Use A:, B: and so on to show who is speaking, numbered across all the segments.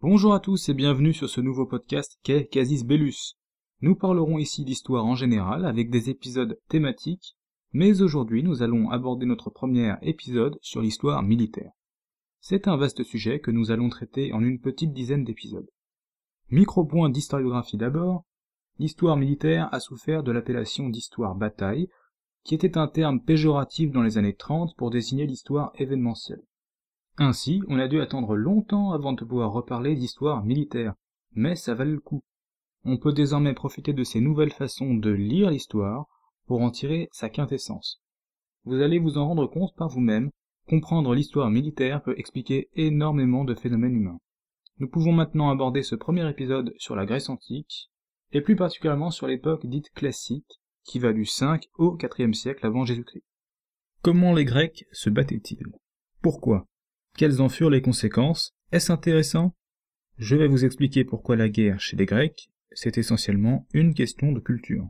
A: Bonjour à tous et bienvenue sur ce nouveau podcast qu'est Casis Bellus. Nous parlerons ici d'histoire en général avec des épisodes thématiques, mais aujourd'hui nous allons aborder notre premier épisode sur l'histoire militaire. C'est un vaste sujet que nous allons traiter en une petite dizaine d'épisodes. Micropoint d'historiographie d'abord, l'histoire militaire a souffert de l'appellation d'histoire bataille, qui était un terme péjoratif dans les années 30 pour désigner l'histoire événementielle. Ainsi, on a dû attendre longtemps avant de pouvoir reparler d'histoire militaire, mais ça valait le coup. On peut désormais profiter de ces nouvelles façons de lire l'histoire pour en tirer sa quintessence. Vous allez vous en rendre compte par vous-même, comprendre l'histoire militaire peut expliquer énormément de phénomènes humains. Nous pouvons maintenant aborder ce premier épisode sur la Grèce antique, et plus particulièrement sur l'époque dite classique, qui va du 5 au 4e siècle avant Jésus-Christ. Comment les Grecs se battaient-ils? Pourquoi? Quelles en furent les conséquences? Est-ce intéressant? Je vais vous expliquer pourquoi la guerre chez les Grecs, c'est essentiellement une question de culture.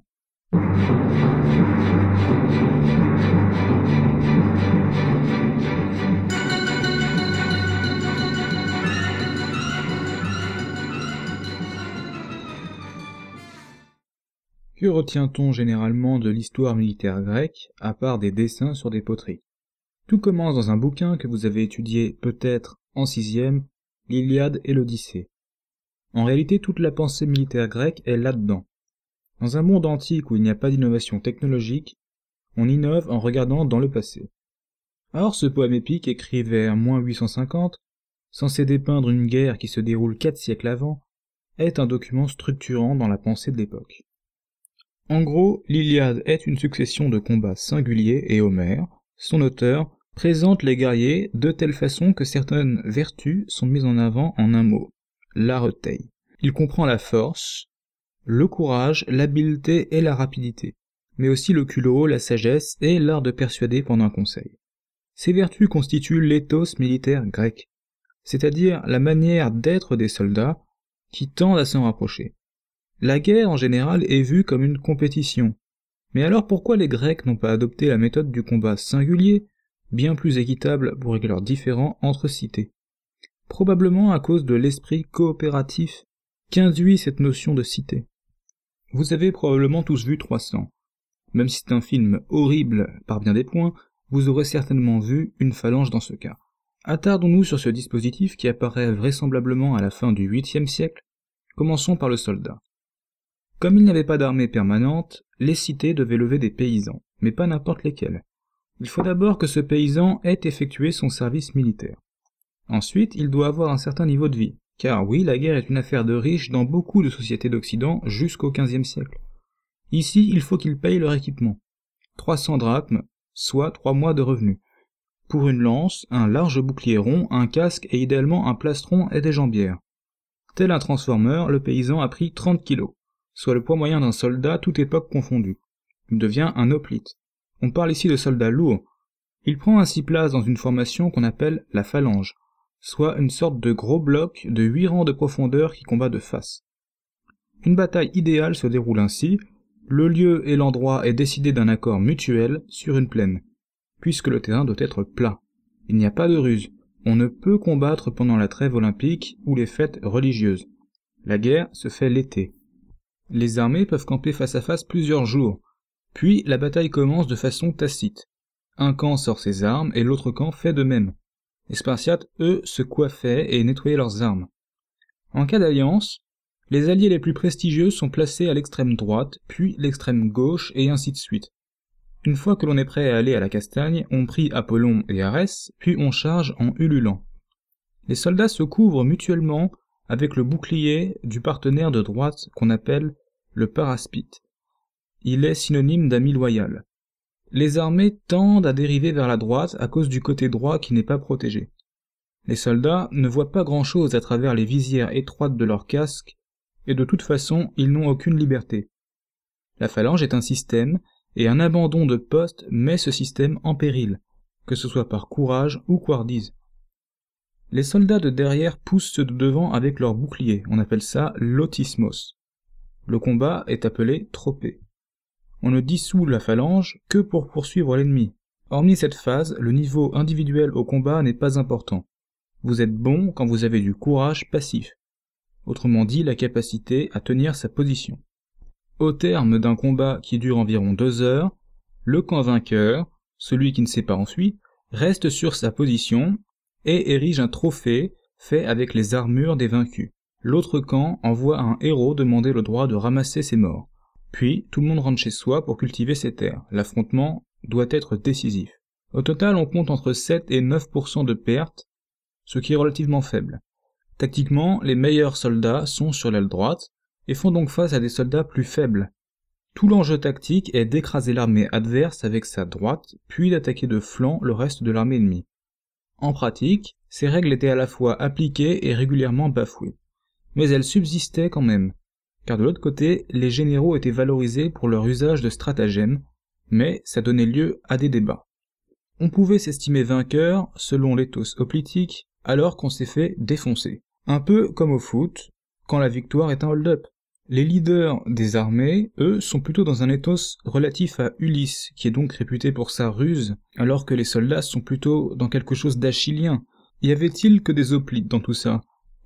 A: Que retient-on généralement de l'histoire militaire grecque, à part des dessins sur des poteries? Tout commence dans un bouquin que vous avez étudié peut-être en sixième, l'Iliade et l'Odyssée. En réalité, toute la pensée militaire grecque est là-dedans. Dans un monde antique où il n'y a pas d'innovation technologique, on innove en regardant dans le passé. Or, ce poème épique, écrit vers moins 850, censé dépeindre une guerre qui se déroule quatre siècles avant, est un document structurant dans la pensée de l'époque. En gros, l'Iliade est une succession de combats singuliers et Homère, son auteur, présente les guerriers de telle façon que certaines vertus sont mises en avant en un mot, la reteille. Il comprend la force, le courage, l'habileté et la rapidité, mais aussi le culot, la sagesse et l'art de persuader pendant un conseil. Ces vertus constituent l'éthos militaire grec, c'est-à-dire la manière d'être des soldats qui tendent à s'en rapprocher. La guerre en général est vue comme une compétition. Mais alors pourquoi les Grecs n'ont pas adopté la méthode du combat singulier bien plus équitable pour régler leurs différends entre cités. Probablement à cause de l'esprit coopératif qu'induit cette notion de cité. Vous avez probablement tous vu 300. Même si c'est un film horrible par bien des points, vous aurez certainement vu une phalange dans ce cas. Attardons-nous sur ce dispositif qui apparaît vraisemblablement à la fin du 8e siècle. Commençons par le soldat. Comme il n'y avait pas d'armée permanente, les cités devaient lever des paysans, mais pas n'importe lesquels. Il faut d'abord que ce paysan ait effectué son service militaire. Ensuite, il doit avoir un certain niveau de vie, car oui, la guerre est une affaire de riches dans beaucoup de sociétés d'Occident jusqu'au XVe siècle. Ici, il faut qu'ils payent leur équipement. 300 drachmes, soit 3 mois de revenus. Pour une lance, un large bouclier rond, un casque et idéalement un plastron et des jambières. Tel un transformeur, le paysan a pris 30 kilos, soit le poids moyen d'un soldat toute époque confondue. Il devient un hoplite. On parle ici de soldats lourds. Il prend ainsi place dans une formation qu'on appelle la phalange, soit une sorte de gros bloc de huit rangs de profondeur qui combat de face. Une bataille idéale se déroule ainsi, le lieu et l'endroit est décidé d'un accord mutuel sur une plaine, puisque le terrain doit être plat. Il n'y a pas de ruse, on ne peut combattre pendant la trêve olympique ou les fêtes religieuses. La guerre se fait l'été. Les armées peuvent camper face à face plusieurs jours, puis la bataille commence de façon tacite. Un camp sort ses armes et l'autre camp fait de même. Les Spartiates, eux, se coiffaient et nettoyaient leurs armes. En cas d'alliance, les alliés les plus prestigieux sont placés à l'extrême droite, puis l'extrême gauche, et ainsi de suite. Une fois que l'on est prêt à aller à la castagne, on prie Apollon et Arès, puis on charge en ululant. Les soldats se couvrent mutuellement avec le bouclier du partenaire de droite qu'on appelle le paraspite. Il est synonyme d'ami loyal. Les armées tendent à dériver vers la droite à cause du côté droit qui n'est pas protégé. Les soldats ne voient pas grand-chose à travers les visières étroites de leurs casques, et de toute façon ils n'ont aucune liberté. La phalange est un système, et un abandon de poste met ce système en péril, que ce soit par courage ou couardise. Les soldats de derrière poussent ceux de devant avec leurs boucliers, on appelle ça l'autismos. Le combat est appelé tropée on ne dissout la phalange que pour poursuivre l'ennemi. Hormis cette phase, le niveau individuel au combat n'est pas important. Vous êtes bon quand vous avez du courage passif. autrement dit la capacité à tenir sa position. Au terme d'un combat qui dure environ deux heures, le camp vainqueur, celui qui ne s'est pas enfui, reste sur sa position et érige un trophée fait avec les armures des vaincus. L'autre camp envoie un héros demander le droit de ramasser ses morts. Puis tout le monde rentre chez soi pour cultiver ses terres. L'affrontement doit être décisif. Au total, on compte entre 7 et 9% de pertes, ce qui est relativement faible. Tactiquement, les meilleurs soldats sont sur l'aile droite et font donc face à des soldats plus faibles. Tout l'enjeu tactique est d'écraser l'armée adverse avec sa droite, puis d'attaquer de flanc le reste de l'armée ennemie. En pratique, ces règles étaient à la fois appliquées et régulièrement bafouées. Mais elles subsistaient quand même, car de l'autre côté, les généraux étaient valorisés pour leur usage de stratagèmes, mais ça donnait lieu à des débats. On pouvait s'estimer vainqueur, selon l'éthos hoplitique, alors qu'on s'est fait défoncer. Un peu comme au foot, quand la victoire est un hold-up. Les leaders des armées, eux, sont plutôt dans un ethos relatif à Ulysse, qui est donc réputé pour sa ruse, alors que les soldats sont plutôt dans quelque chose d'achillien. Y avait-il que des hoplites dans tout ça?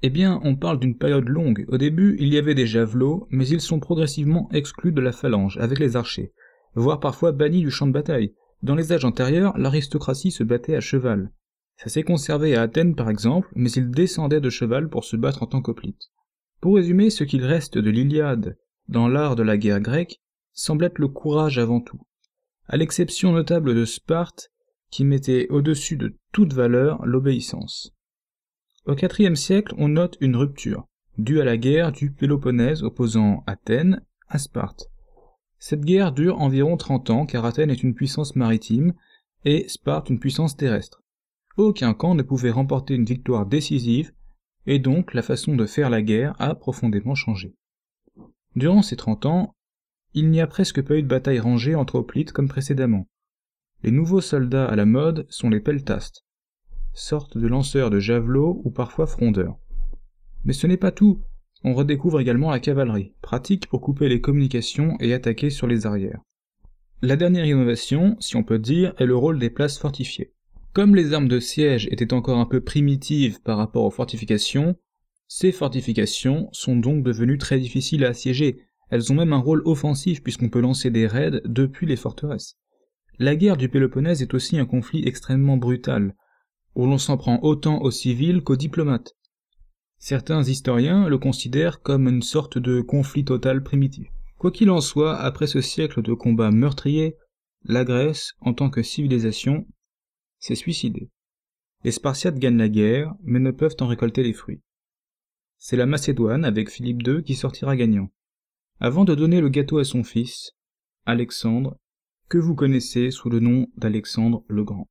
A: Eh bien, on parle d'une période longue. Au début, il y avait des javelots, mais ils sont progressivement exclus de la phalange, avec les archers, voire parfois bannis du champ de bataille. Dans les âges antérieurs, l'aristocratie se battait à cheval. Ça s'est conservé à Athènes par exemple, mais ils descendaient de cheval pour se battre en tant qu'hoplites. Pour résumer, ce qu'il reste de l'Iliade dans l'art de la guerre grecque semble être le courage avant tout, à l'exception notable de Sparte, qui mettait au-dessus de toute valeur l'obéissance. Au IVe siècle, on note une rupture, due à la guerre du Péloponnèse opposant Athènes à Sparte. Cette guerre dure environ 30 ans car Athènes est une puissance maritime et Sparte une puissance terrestre. Aucun camp ne pouvait remporter une victoire décisive et donc la façon de faire la guerre a profondément changé. Durant ces trente ans, il n'y a presque pas eu de bataille rangée entre hoplites comme précédemment. Les nouveaux soldats à la mode sont les peltastes, sortes de lanceurs de javelots ou parfois frondeurs. Mais ce n'est pas tout, on redécouvre également la cavalerie, pratique pour couper les communications et attaquer sur les arrières. La dernière innovation, si on peut dire, est le rôle des places fortifiées. Comme les armes de siège étaient encore un peu primitives par rapport aux fortifications, ces fortifications sont donc devenues très difficiles à assiéger, elles ont même un rôle offensif puisqu'on peut lancer des raids depuis les forteresses. La guerre du Péloponnèse est aussi un conflit extrêmement brutal, où l'on s'en prend autant aux civils qu'aux diplomates. Certains historiens le considèrent comme une sorte de conflit total primitif. Quoi qu'il en soit, après ce siècle de combats meurtriers, la Grèce, en tant que civilisation, s'est suicidé. Les Spartiates gagnent la guerre, mais ne peuvent en récolter les fruits. C'est la Macédoine, avec Philippe II, qui sortira gagnant. Avant de donner le gâteau à son fils, Alexandre, que vous connaissez sous le nom d'Alexandre le Grand.